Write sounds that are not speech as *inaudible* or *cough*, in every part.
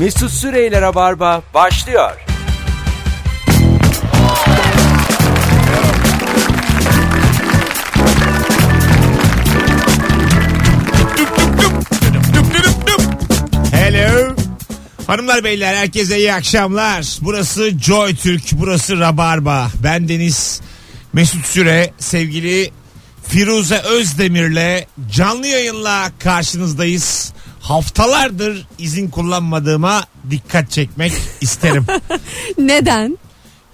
Mesut Süreyler'e barba başlıyor. Hello. Hanımlar beyler herkese iyi akşamlar. Burası Joy Türk, burası Rabarba. Ben Deniz Mesut Süre, sevgili Firuze Özdemir'le canlı yayınla karşınızdayız. Haftalardır izin kullanmadığıma dikkat çekmek *laughs* isterim. Neden?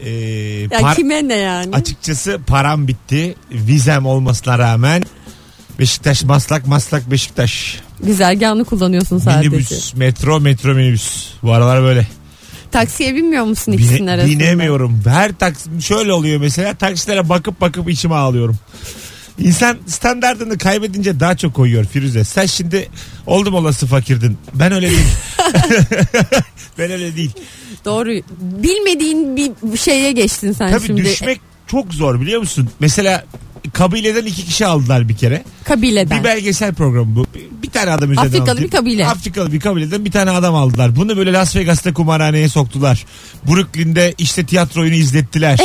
Ee, Ya par- kime ne yani? açıkçası param bitti. Vizem olmasına rağmen Beşiktaş Maslak Maslak Beşiktaş. Güzergahını kullanıyorsun sadece. Minibüs, metro, metro minibüs. Bu aralar böyle. Taksiye binmiyor musun Bine- ikisinin arasında? binemiyorum. Her taksi şöyle oluyor mesela taksilere bakıp bakıp içime ağlıyorum. İnsan standartını kaybedince daha çok koyuyor Firuze. Sen şimdi oldum olası fakirdin. Ben öyle değil. *laughs* ben öyle değil. Doğru. Bilmediğin bir şeye geçtin sen Tabii şimdi. düşmek çok zor biliyor musun? Mesela kabileden iki kişi aldılar bir kere. Kabileden. Bir belgesel programı bu. Bir tane adam üzerinden Afrikalı anlatayım. bir kabile. Afrikalı bir kabileden bir tane adam aldılar. Bunu böyle Las Vegas'ta kumarhaneye soktular. Brooklyn'de işte tiyatro oyunu izlettiler.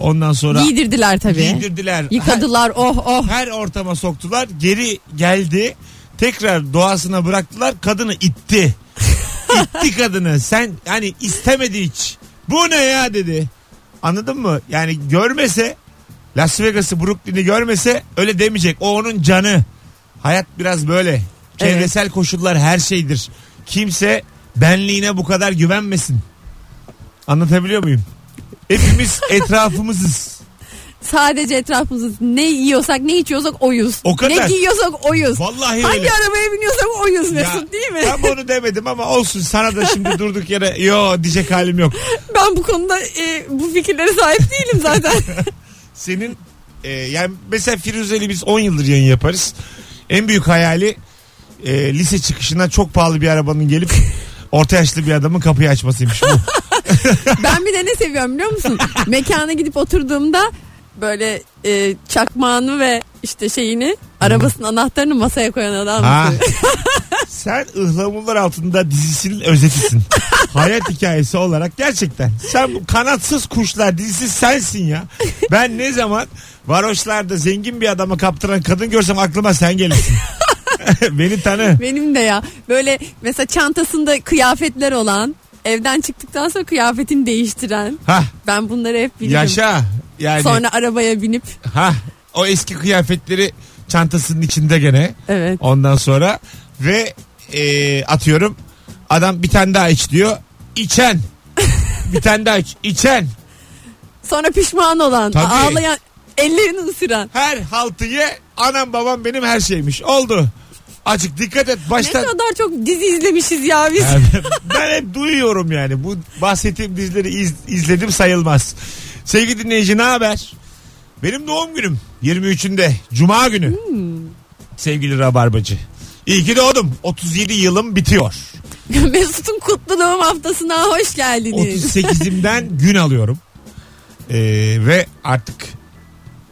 Ondan sonra Giydirdiler tabii. giydirdiler. Yıkadılar oh oh. Her, ortama soktular. Geri geldi. Tekrar doğasına bıraktılar. Kadını itti. *laughs* itti kadını. Sen hani istemedi hiç. Bu ne ya dedi. Anladın mı? Yani görmese Las Vegas'ı Brooklyn'i görmese öyle demeyecek. O onun canı. Hayat biraz böyle. Çevresel koşullar her şeydir. Kimse benliğine bu kadar güvenmesin. Anlatabiliyor muyum? Hepimiz etrafımızız. Sadece etrafımızda ne yiyorsak ne içiyorsak oyuz. O kadar. Ne giyiyorsak oyuz. Vallahi Hangi öyle. arabaya biniyorsak oyuz Ya, Mesut değil mi? Ben bunu demedim ama olsun sana da şimdi *laughs* durduk yere yo diyecek halim yok. Ben bu konuda e, bu fikirlere sahip değilim zaten. *laughs* Senin e, yani mesela Firuze'li biz 10 yıldır yayın yaparız. En büyük hayali e, lise çıkışına çok pahalı bir arabanın gelip orta yaşlı bir adamın kapıyı açmasıymış bu. *laughs* *laughs* ben bir de ne seviyorum biliyor musun? Mekana gidip oturduğumda böyle e, çakmağını ve işte şeyini arabasının anahtarını masaya koyan adam. Ha. *laughs* Sen ıhlamurlar altında dizisinin özetisin. Hayat hikayesi olarak gerçekten. Sen bu kanatsız kuşlar dizisi sensin ya. Ben ne zaman varoşlarda zengin bir adama kaptıran kadın görsem aklıma sen gelirsin. *laughs* Beni tanı. Benim de ya böyle mesela çantasında kıyafetler olan evden çıktıktan sonra kıyafetini değiştiren Ha ben bunları hep bilirim. yaşa. Yani Sonra arabaya binip ha o eski kıyafetleri çantasının içinde gene. evet Ondan sonra ve e, atıyorum adam bir tane daha iç diyor. İçen. *laughs* bir tane daha iç. İçen. sonra pişman olan Tabii. ağlayan ellerini ısıran. Her haltı ye anam babam benim her şeymiş. Oldu. Açık dikkat et Ne baştan. kadar çok dizi izlemişiz ya biz. Yani *laughs* ben hep duyuyorum yani. Bu bahsettiğim dizileri iz- izledim sayılmaz. Sevgili dinleyici ne haber? Benim doğum günüm 23'ünde Cuma günü. Hmm. Sevgili Rabarbacı. İyi ki doğdum. 37 yılım bitiyor. *laughs* Mesut'un kutlu doğum haftasına hoş geldiniz. 38'imden *laughs* gün alıyorum. Ee, ve artık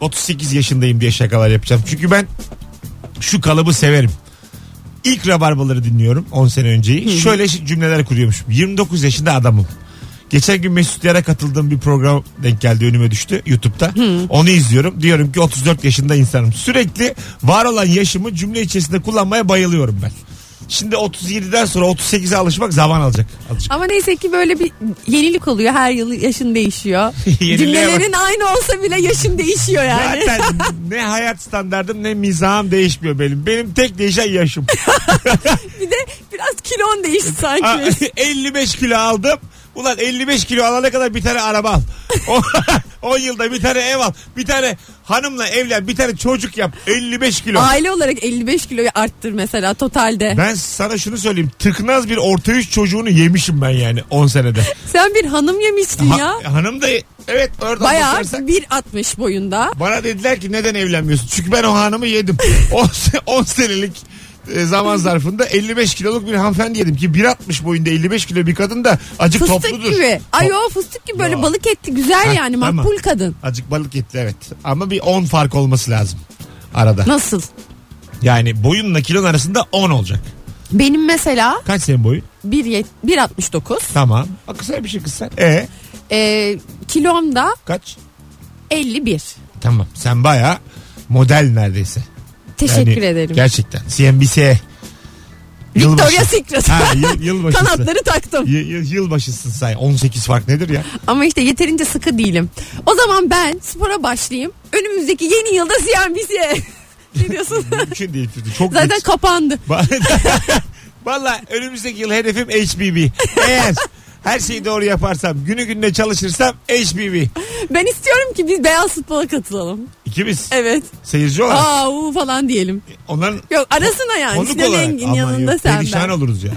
38 yaşındayım diye şakalar yapacağım. Çünkü ben şu kalıbı severim. İlk rabarbaları dinliyorum 10 sene önceyi. Şöyle cümleler kuruyormuşum. 29 yaşında adamım. Geçen gün Mesut Yar'a katıldığım bir program denk geldi önüme düştü YouTube'da. Onu izliyorum. Diyorum ki 34 yaşında insanım. Sürekli var olan yaşımı cümle içerisinde kullanmaya bayılıyorum ben. Şimdi 37'den sonra 38'e alışmak zaman alacak. Alacak. Ama neyse ki böyle bir yenilik oluyor. Her yıl yaşın değişiyor. *laughs* Cümlelerin aynı olsa bile yaşın değişiyor yani. Zaten *laughs* ne hayat standardım ne mizahım değişmiyor benim. Benim tek değişen yaşım. *laughs* bir de biraz kilon değişti sanki. 55 kilo aldım. Ulan 55 kilo alana kadar bir tane araba al. O- *laughs* 10 yılda bir tane ev al. Bir tane hanımla evlen. Bir tane çocuk yap. 55 kilo. Aile olarak 55 kiloyu arttır mesela totalde. Ben sana şunu söyleyeyim. Tıknaz bir orta üç çocuğunu yemişim ben yani 10 senede. Sen bir hanım yemiştin Ha- ya. hanım da evet oradan Bayağı bakarsak 1.60 boyunda. Bana dediler ki neden evlenmiyorsun? Çünkü ben o hanımı yedim. *laughs* 10 senelik zaman zarfında 55 kiloluk bir hanımefendi yedim ki 1.60 boyunda 55 kilo bir kadın da acık Fıstık topludur. gibi. Ay o fıstık gibi böyle Yo. balık etli güzel Ha, yani tamam. makbul kadın. Acık balık etli evet. Ama bir 10 fark olması lazım arada. Nasıl? Yani boyunla kilon arasında 10 olacak. Benim mesela Kaç senin boyun? 1.70 1.69. Tamam. Aa, kısa bir şey kısa. E Ee, kilom da kaç? 51. Tamam. Sen baya model neredeyse. Teşekkür ederim. Gerçekten. CNBC. Victoria's Secret. Ha, yıl, yılbaşısı. Kanatları taktım. Y- y- yılbaşısın say. 18 fark nedir ya? Ama işte yeterince sıkı değilim. O zaman ben spora başlayayım. Önümüzdeki yeni yılda CNBC'ye. *laughs* ne diyorsun? Mümkün değil. Çok Zaten geç. kapandı. *laughs* Valla önümüzdeki yıl hedefim HBB. Eğer her şeyi doğru yaparsam, günü gününe çalışırsam HBB. Ben istiyorum ki biz beyaz futbola katılalım. İkimiz Evet. seyirci olarak. Aa u falan diyelim. Onların Yok arasına yani. konuk Sinan olarak. Engin Aman yanında yok, sen perişan ben. oluruz ya.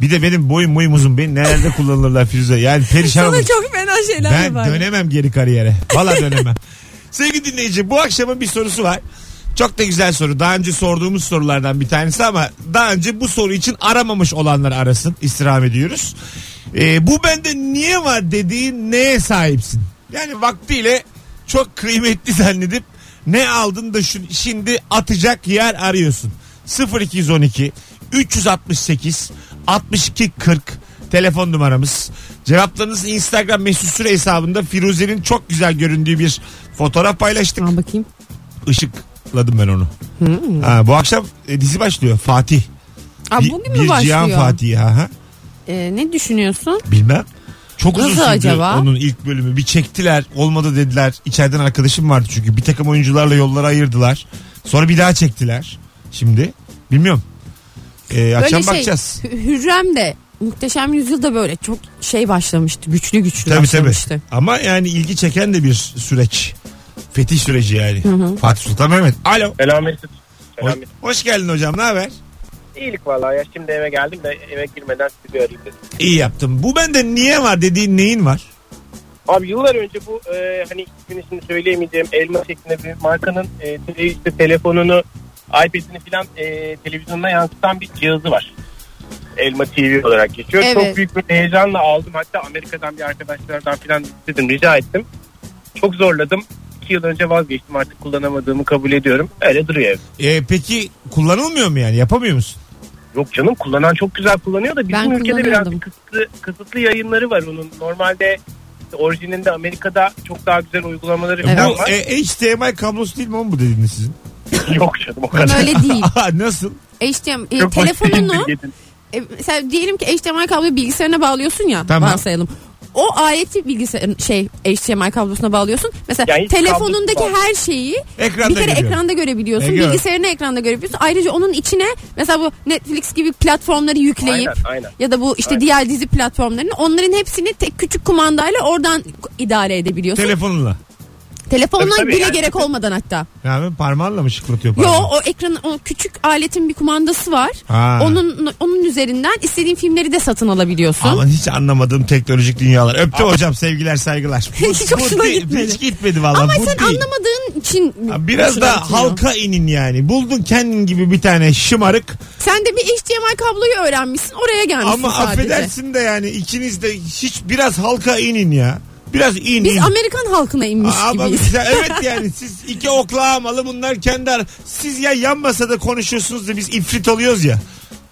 Bir de benim boyum boyum uzun. Beni nerede kullanırlar Firuze? Yani perişan Sana oluruz. çok fena şeyler Ben var. dönemem geri kariyere. Valla dönemem. *laughs* Sevgili dinleyici bu akşamın bir sorusu var. Çok da güzel soru. Daha önce sorduğumuz sorulardan bir tanesi ama daha önce bu soru için aramamış olanlar arasın. İstirham ediyoruz. Ee, bu bende niye var dediğin neye sahipsin? Yani vaktiyle çok kıymetli zannedip ne aldın da şu, şimdi atacak yer arıyorsun. 0212 368 62 40 telefon numaramız. Cevaplarınızı Instagram mesut süre hesabında Firuze'nin çok güzel göründüğü bir fotoğraf paylaştık. Aa, bakayım. Işıkladım ben onu. Ha, bu akşam e, dizi başlıyor Fatih. Aa, Bir- bugün bir mü başlıyor? Cihan Fatih. Ha, Ee, ne düşünüyorsun? Bilmem. Çok uzun Nasıl sürdü acaba? onun ilk bölümü. Bir çektiler olmadı dediler. İçeriden arkadaşım vardı çünkü bir takım oyuncularla yolları ayırdılar. Sonra bir daha çektiler. Şimdi bilmiyorum. Ee, akşam Böyle bakacağız. Hü- Hürrem de Muhteşem Yüzyıl'da böyle çok şey başlamıştı. Güçlü güçlü Tabii tabii. başlamıştı. Ama yani ilgi çeken de bir süreç. Fetih süreci yani. Fatih Sultan Mehmet. Alo. Selam Mesut. Selam Hoş, Mesut. hoş geldin hocam. Ne haber? İyilik vallahi ya şimdi eve geldim de eve girmeden sizi bir arayayım dedim. İyi yaptım. Bu bende niye var dediğin neyin var? Abi yıllar önce bu e, hani ismini şimdi söyleyemeyeceğim elma şeklinde bir markanın e, tele- işte telefonunu iPad'ini falan e, televizyonuna yansıtan bir cihazı var. Elma TV olarak geçiyor. Evet. Çok büyük bir heyecanla aldım. Hatta Amerika'dan bir arkadaşlardan falan istedim rica ettim. Çok zorladım. İki yıl önce vazgeçtim artık kullanamadığımı kabul ediyorum. Öyle duruyor ev. Ee, peki kullanılmıyor mu yani? Yapamıyor musun? Yok canım kullanan çok güzel kullanıyor da bizim Ben ülkede biraz kısıtlı, kısıtlı yayınları var onun. Normalde orijininde Amerika'da çok daha güzel uygulamaları Evet. falan Bu var. e, HDMI kablosu değil mi oğlum bu dediğiniz sizin? *laughs* Yok canım o kadar. öyle değil. *laughs* Nasıl? HDMI, e, Çok telefonunu e, mesela diyelim ki HDMI kabloyu bilgisayarına bağlıyorsun ya Tamam. varsayalım. O aleti bilgisayar şey HDMI kablosuna bağlıyorsun. Mesela Yani telefonundaki kablosu her şeyi Ekranda bir kere görüyorum. ekranda görebiliyorsun. E, gör. Bilgisayarını ekranda görebiliyorsun. Ayrıca onun içine mesela bu Netflix gibi platformları yükleyip Aynen aynen. ya da bu işte Aynen. diğer dizi platformlarını onların hepsini tek küçük kumandayla oradan idare edebiliyorsun. Telefonunla. Telefonla Tabii, tabii, bile yani- gerek olmadan hatta. Yani parmağınla mı şıklatıyor Yo parmağı? o ekranın o küçük aletin bir kumandası var. Ha. Onun onun üzerinden istediğin filmleri de satın alabiliyorsun. Aman hiç anlamadığım teknolojik dünyalar. Öptü hocam sevgiler saygılar. Bu, *laughs* Hiç hoşuna değil, gitmedi. Hiç gitmedi valla. Ama bu sen değil. anlamadığın için Biraz hoşuna da halka inin yani. Buldun kendin gibi bir tane şımarık. Sen de bir HDMI kabloyu öğrenmişsin oraya gelmişsin Ama sadece. affedersin de yani ikiniz de hiç biraz halka inin ya. Biraz in Biz in. Amerikan halkına inmiş Ama gibiyiz. güzel, *laughs* evet yani siz iki oklahamalı bunlar kendi ara- Siz ya yan masada konuşuyorsunuz da biz ifrit oluyoruz ya.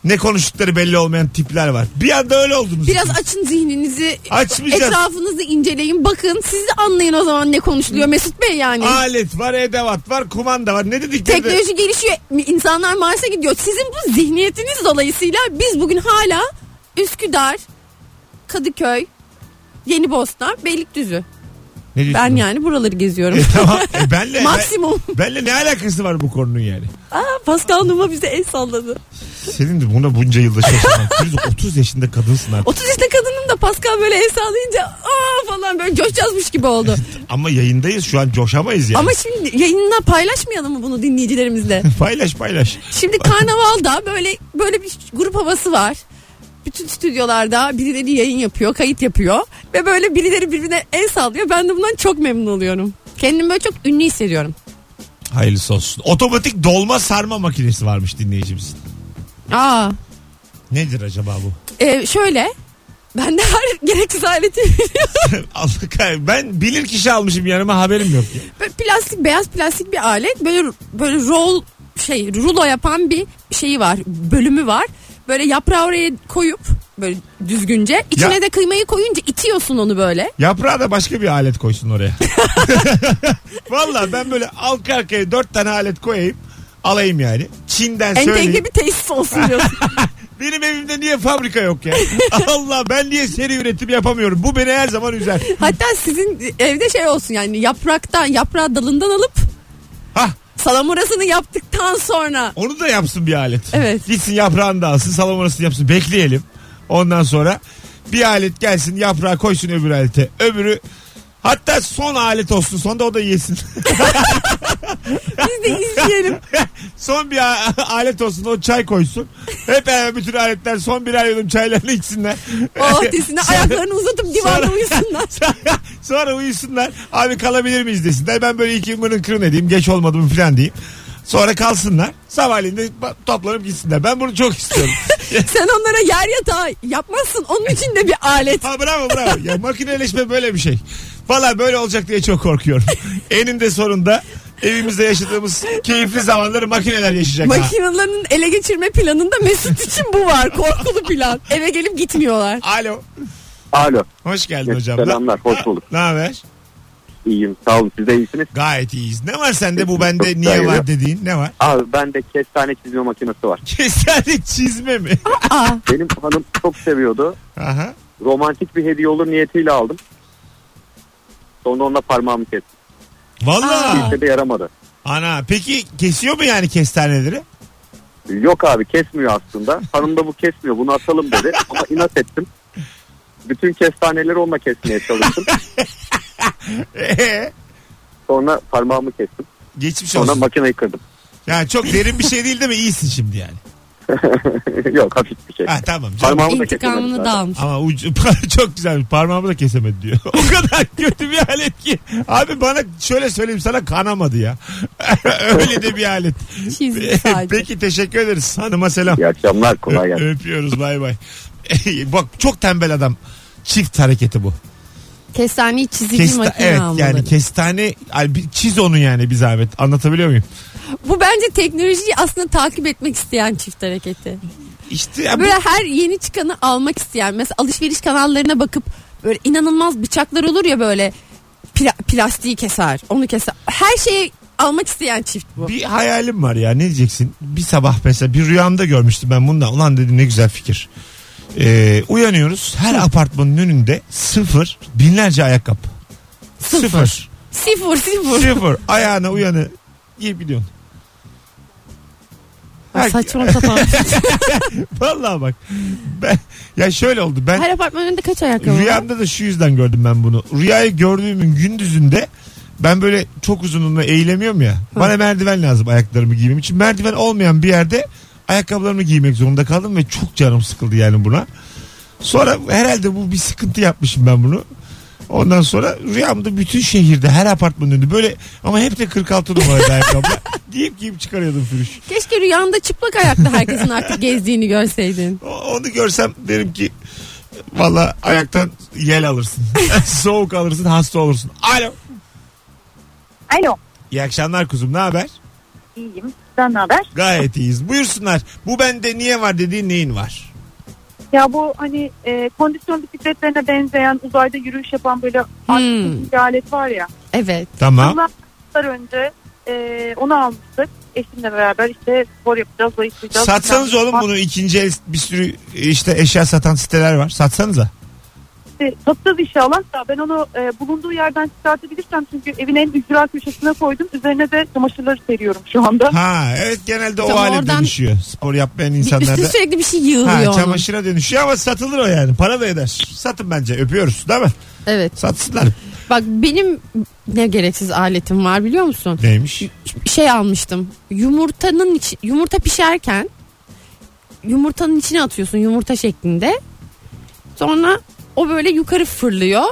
Ne konuştukları belli olmayan tipler var. Bir anda öyle oldunuz. Biraz ikiniz. açın zihninizi, Açmayacağız. etrafınızı inceleyin. Bakın siz de anlayın o zaman ne konuşuluyor Mesut Bey yani. Alet var, edevat var, kumanda var. Ne dedik? Teknoloji gelişiyor. İnsanlar Mars'a gidiyor. Sizin bu zihniyetiniz dolayısıyla biz bugün hala Üsküdar, Kadıköy, Yeni Bostan, Beylikdüzü. Ne diyorsun? Ben yani buraları geziyorum. E, tamam. E, benle, *laughs* Maksimum. benle ne alakası var bu konunun yani? Aa, Pascal Numa bize el salladı. Senin de buna bunca yılda şaşırman. Firuze 30 yaşında kadınsın artık. 30 yaşında kadının da Pascal böyle el sallayınca aa falan böyle coşacakmış gibi oldu. *laughs* Ama yayındayız şu an coşamayız yani. Ama şimdi yayınla paylaşmayalım mı bunu dinleyicilerimizle? *laughs* Paylaş paylaş. Şimdi karnavalda böyle böyle bir grup havası var. Bütün stüdyolarda birileri yayın yapıyor, kayıt yapıyor ve böyle birileri birbirine el sallıyor. Ben de bundan çok memnun oluyorum. Kendimi böyle çok ünlü hissediyorum. Hayırlısı olsun. Otomatik dolma sarma makinesi varmış dinleyicimizin. Aa, Nedir acaba bu? e, şöyle ben de her *laughs* gereksiz aleti biliyorum. *laughs* Allah ben bilir kişi almışım yanıma haberim yok. Ya. Böyle plastik beyaz plastik bir alet böyle böyle roll şey rulo yapan bir şeyi var bölümü var Böyle yaprağı oraya koyup böyle düzgünce içine Ya- de kıymayı koyunca itiyorsun onu böyle. Yaprağa da başka bir alet koysun oraya. *laughs* Valla ben böyle arka arkaya dört tane alet koyayım. Alayım yani. Çin'den söyleyeyim. Entegre bir tesis olsun diyorsun. *laughs* Benim evimde niye fabrika yok ya? *laughs* Allah ben niye seri üretim yapamıyorum? Bu beni her zaman üzer. Hatta sizin evde şey olsun yani yapraktan yaprağı dalından alıp salamurasını yaptıktan sonra onu da yapsın bir alet. Evet. Gitsin yaprağını da alsın salamonasını yapsın. Bekleyelim. Ondan sonra bir alet gelsin yaprağı koysun öbür alete. Öbürü hatta son alet olsun. Sonda o da yesin. *laughs* biz de izleyelim. *laughs* son bir alet olsun o çay koysun. Hep beraber bütün aletler son birer yudum çaylarını içsinler. O ötesine *laughs* Sonra- ayaklarını uzatıp divanda Sonra- uyusunlar. Sonra uyusunlar. Abi kalabilir miyiz desinler. Ben böyle iki mırın kırın edeyim. Geç olmadı mı falan diyeyim. Sonra kalsınlar. Sabahleyin de toplanıp gitsinler. Ben bunu çok istiyorum. Sen onlara yer yatağı yapmazsın. Onun için de bir alet. ha bravo bravo. Ya makineleşme böyle bir şey. Valla böyle olacak diye çok korkuyorum. *laughs* Eninde sonunda evimizde yaşadığımız keyifli zamanları makineler yaşayacak. ha. Makinelerin ele geçirme planında Mesut için bu var. Korkulu plan. Eve gelip gitmiyorlar. Alo. Alo. Hoş geldin hocam. Selamlar, hoş bulduk. Ne haber? İyiyim, sağ olun. Siz de iyisiniz. Gayet iyiyiz. Ne var sende bu bende Çok niye var dediğin ne var? Abi bende kestane çizme makinesi var. Kestane çizme mi? Aa, Benim hanım çok seviyordu. Aha. Romantik bir hediye olur niyetiyle aldım. Sonra onunla parmağımı kestim. Valla. Kimse de yaramadı. Ana peki kesiyor mu yani kestaneleri? Yok abi kesmiyor aslında. Hanım da bu kesmiyor bunu atalım dedi. *laughs* Ama inat ettim. Bütün kestaneleri onunla kesmeye çalıştım. *laughs* Ee, Sonra parmağımı kestim. geçmiş Sonra olsun. makineyi kırdım. Yani çok derin bir şey değil değil mi? İyisin şimdi yani. *laughs* Yok hafif bir şey. Ha tamam canım. Parmağımı da kesemedim. intikamını zaten. da almış. Ama ucu, *laughs* çok güzel. Parmağımı da kesemedi diyor. *laughs* o kadar kötü bir alet ki. Abi bana şöyle söyleyeyim sana kanamadı ya. Öyle de bir alet. Çizgi sadece. Peki teşekkür ederiz. Hanıma selam. İyi akşamlar kolay gelsin. Öpüyoruz bay bay. Bak çok tembel adam. Çift hareketi bu. Kestaneyi çizici Kesta- makine evet almaları. yani kestane bir çiz onu yani bir zahmet. Anlatabiliyor muyum? Bu bence teknolojiyi aslında takip etmek isteyen çift hareketi. İşte ya bu- Böyle her yeni çıkanı almak isteyen. Mesela alışveriş kanallarına bakıp böyle inanılmaz bıçaklar olur ya böyle pla- plastiği keser, onu keser. Her şeyi almak isteyen çift bu. Bir hayalim var ya ne diyeceksin? Bir sabah mesela bir rüyamda görmüştüm ben bunu da. Ulan dedim ne güzel fikir. Ee, uyanıyoruz her apartmanın önünde sıfır binlerce ayakkabı. Sıfır. Sıfır. Sıfır sıfır. Sıfır. Ayağına uyanı giyip gidiyorsun. Her- Saçma sapan. *laughs* Vallahi bak. Ben, ya şöyle oldu. Ben Her apartmanın önünde kaç ayakkabı var? Rüyamda da şu yüzden gördüm ben bunu. Rüyayı gördüğümün gündüzünde ben böyle çok uzunluğuna eğilemiyorum ya. Bana merdiven lazım ayaklarımı giymem için. Merdiven olmayan bir yerde ayakkabılarımı giymek zorunda kaldım ve çok canım sıkıldı yani buna. Sonra herhalde bu bir sıkıntı yapmışım ben bunu. Ondan sonra rüyamda bütün şehirde her apartmanın önünde böyle ama hep de 46 numaraydı ayakkabı. *laughs* giyip giyip çıkarıyordum Firuş. Keşke rüyanda çıplak ayakta herkesin artık gezdiğini görseydin. Onu görsem derim ki valla ayaktan yel alırsın. *laughs* Soğuk alırsın hasta olursun. Alo. Alo. İyi akşamlar kuzum ne haber? İyiyim. Sizden ne haber? Gayet iyiyiz. Buyursunlar. Bu bende niye var dediğin neyin var? Ya bu hani e, kondisyon bisikletlerine benzeyen uzayda yürüyüş yapan böyle Hmm. bir alet var ya. Evet. Tamam. Yıllar önce e, onu almıştık. Eşimle beraber işte spor yapacağız, zayıflayacağız. Satsanız oğlum bunu ikinci el bir sürü işte eşya satan siteler var. Satsanıza. İşte Satacağız inşallah da ben onu e, bulunduğu yerden çıkartabilirsem çünkü evin en ücra köşesine koydum. Üzerine de çamaşırları seriyorum şu anda. Ha evet genelde o Tamam, hale oradan- dönüşüyor. Spor yapmayan Bir insanlarda. Üstü *laughs* sürekli bir şey Ha, yığılıyor. onun. çamaşıra dönüşüyor ama satılır o yani. Para da eder. Satın bence. Öpüyoruz değil mi? Evet. Satsınlar. Bak benim ne gereksiz aletim var biliyor musun? Neymiş? Şey almıştım. Yumurtanın içi, yumurta pişerken yumurtanın içine atıyorsun yumurta şeklinde. Sonra o böyle yukarı fırlıyor.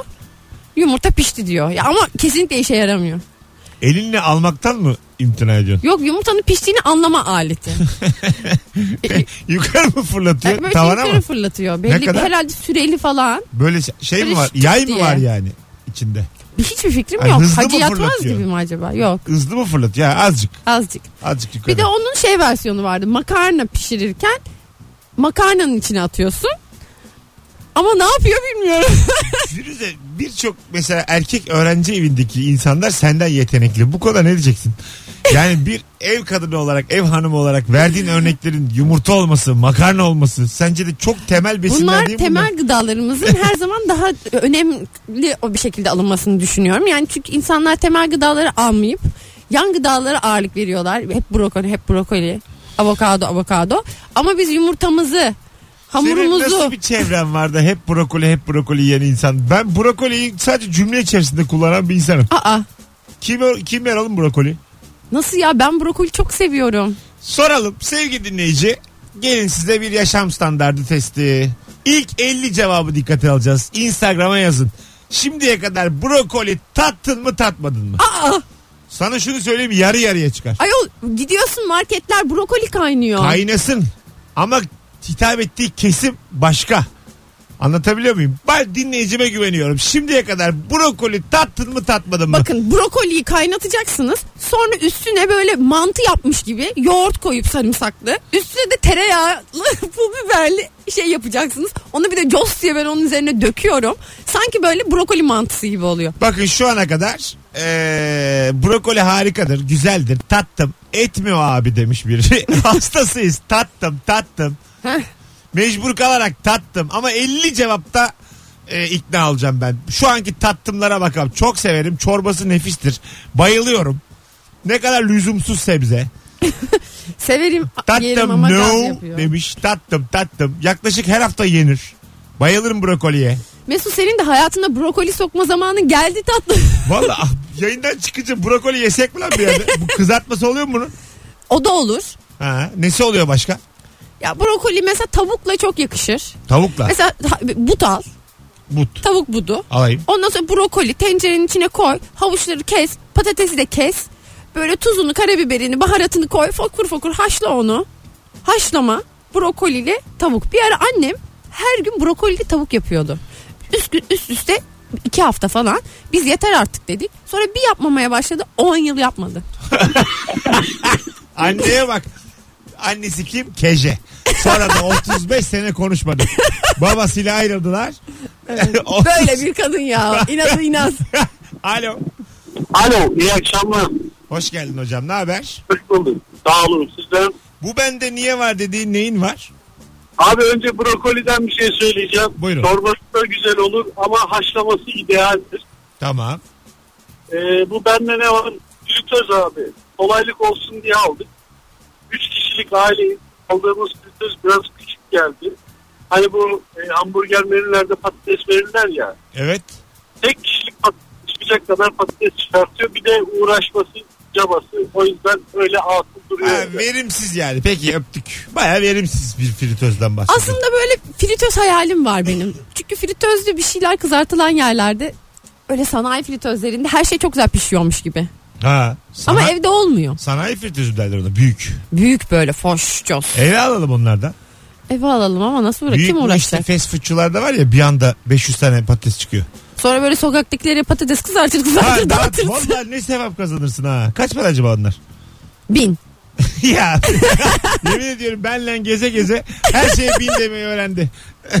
Yumurta pişti diyor. Ya ama kesinlikle işe yaramıyor. Elinle almaktan mı imtina ediyorsun? Yok yumurtanın piştiğini anlama aleti. *laughs* Yukarı mı fırlatıyor? Böyle Tavana yukarı mı? fırlatıyor. Belli kadar? herhalde süreli falan. Böyle şey mi Böyle var? şık Yay mı diye. var yani içinde? Bir hiçbir fikrim Ay, yok. hızlı mı Hacı yatmaz gibi mi acaba? Yok Hızlı mı fırlatıyor? Ya azıcık. azıcık. Azıcık yukarı. Bir de onun şey versiyonu vardı. Makarna pişirirken makarnanın içine atıyorsun. Ama ne yapıyor bilmiyorum. *laughs* Firuze birçok mesela erkek öğrenci evindeki insanlar senden yetenekli. Bu konuda ne diyeceksin? Yani bir ev kadını olarak, ev hanımı olarak verdiğin örneklerin yumurta olması, makarna olması sence de çok temel besinler Bunlar değil mi? temel gıdalarımızın her zaman daha önemli o bir şekilde alınmasını düşünüyorum. Yani çünkü insanlar temel gıdaları almayıp yan gıdalara ağırlık veriyorlar. Hep brokoli, hep brokoli, avokado, avokado. Ama biz yumurtamızı, Senin hamurumuzu nasıl bir çevren vardı hep brokoli hep brokoli yiyen insan. Ben brokoliyi sadece cümle içerisinde kullanan bir insanım. Aa Kim, kim yer alın brokoli? nasıl ya ben brokoli çok seviyorum. Soralım sevgili dinleyici. Gelin size bir yaşam standardı testi. İlk 50 cevabı dikkate alacağız. Instagram'a yazın. Şimdiye kadar brokoli tattın mı tatmadın mı? Aa Sana şunu söyleyeyim yarı yarıya çıkar. ayol gidiyorsun marketler brokoli kaynıyor. Kaynasın. Ama hitap ettiği kesim başka. Anlatabiliyor muyum? Ben dinleyicime güveniyorum. Şimdiye kadar brokoli tattın mı tatmadın mı? Bakın brokoliyi kaynatacaksınız. Sonra üstüne böyle mantı yapmış gibi yoğurt koyup sarımsaklı. Üstüne de tereyağlı *laughs* pul biberli şey yapacaksınız. Onu bir de cos diye ben onun üzerine döküyorum. Sanki böyle brokoli mantısı gibi oluyor. Bakın şu ana kadar eee, brokoli harikadır, güzeldir. Tattım. Etmiyor abi demiş biri. *laughs* Hastasıyız. Tattım, tattım. *laughs* Mecbur kalarak tattım. Ama 50 cevapta e, ikna olacağım ben. Şu anki tattımlara bakalım. Çok severim. Çorbası nefistir. Bayılıyorum. Ne kadar lüzumsuz sebze. *laughs* Severim yerim Tattım ama gaz no yapıyor. demiş. Tattım tattım. Yaklaşık her hafta yenir. Bayılırım brokoliye. Mesut senin de hayatına brokoli sokma zamanı geldi tatlım. *laughs* Valla ah, yayından çıkınca brokoli yesek mi lan bir yerde? Bu kızartması oluyor mu bunun? o da olur. Ha, nesi oluyor başka? Ya brokoli mesela tavukla çok yakışır. Tavukla. Mesela ta- but al. But. Tavuk budu. Alayım. Ondan sonra brokoli tencerenin içine koy. Havuçları kes. Patatesi de kes. Böyle tuzunu, karabiberini, baharatını koy. Fokur fokur haşla onu. Haşlama. Brokolili tavuk. Bir ara annem her gün brokolili tavuk yapıyordu. Üst, üst üste iki hafta falan. Biz yeter artık dedik. Sonra bir yapmamaya başladı. 10 yıl yapmadı. *laughs* Anneye bak. Annesi kim? Keje. Sonra da 35 sene konuşmadı. Babasıyla ayrıldılar. *laughs* Otuz- Böyle bir kadın ya. İnadı inat. *laughs* Alo. Alo iyi akşamlar. Hoş geldin hocam. Ne haber? Hoş bulduk. Sağ olun sizden. Bu bende niye var dediğin neyin var? Abi önce brokoliden bir şey söyleyeceğim. Buyurun. Çorbası da güzel olur ama haşlaması idealdir. Tamam. Ee, bu bende ne var? Fritöz abi. Kolaylık olsun diye aldık. Üç kişilik aileyiz. Aldığımız fritöz biraz küçük geldi. Hani bu e, hamburger menülerde patates verirler ya. Evet. Tek kişilik patates çıkacak kadar patates çıkartıyor. Bir de uğraşması, cabası. O yüzden öyle atıl duruyor. Ha, verimsiz yani. Peki öptük. Baya verimsiz bir fritözden bahsediyoruz. Aslında böyle fritöz hayalim var benim. Çünkü fritözlü bir şeyler kızartılan yerlerde öyle sanayi fritözlerinde her şey çok güzel pişiyormuş gibi. Ha. Sana, Ama evde olmuyor. Sanayi fritözü derler ona. Büyük. Büyük böyle foş cos. Eve alalım onlardan. Eve alalım ama nasıl uğra Büyük kim bu uğraşacak? işte fast foodçularda var ya bir anda 500 tane patates çıkıyor. Sonra böyle sokaktakilere patates kızartır Ha, kızartır dağıt, dağıtırsın. vallahi ne sevap kazanırsın ha. Kaç para acaba onlar? Bin. *laughs* ya *laughs* yemin ediyorum benle geze geze her şeye bin demeyi öğrendi.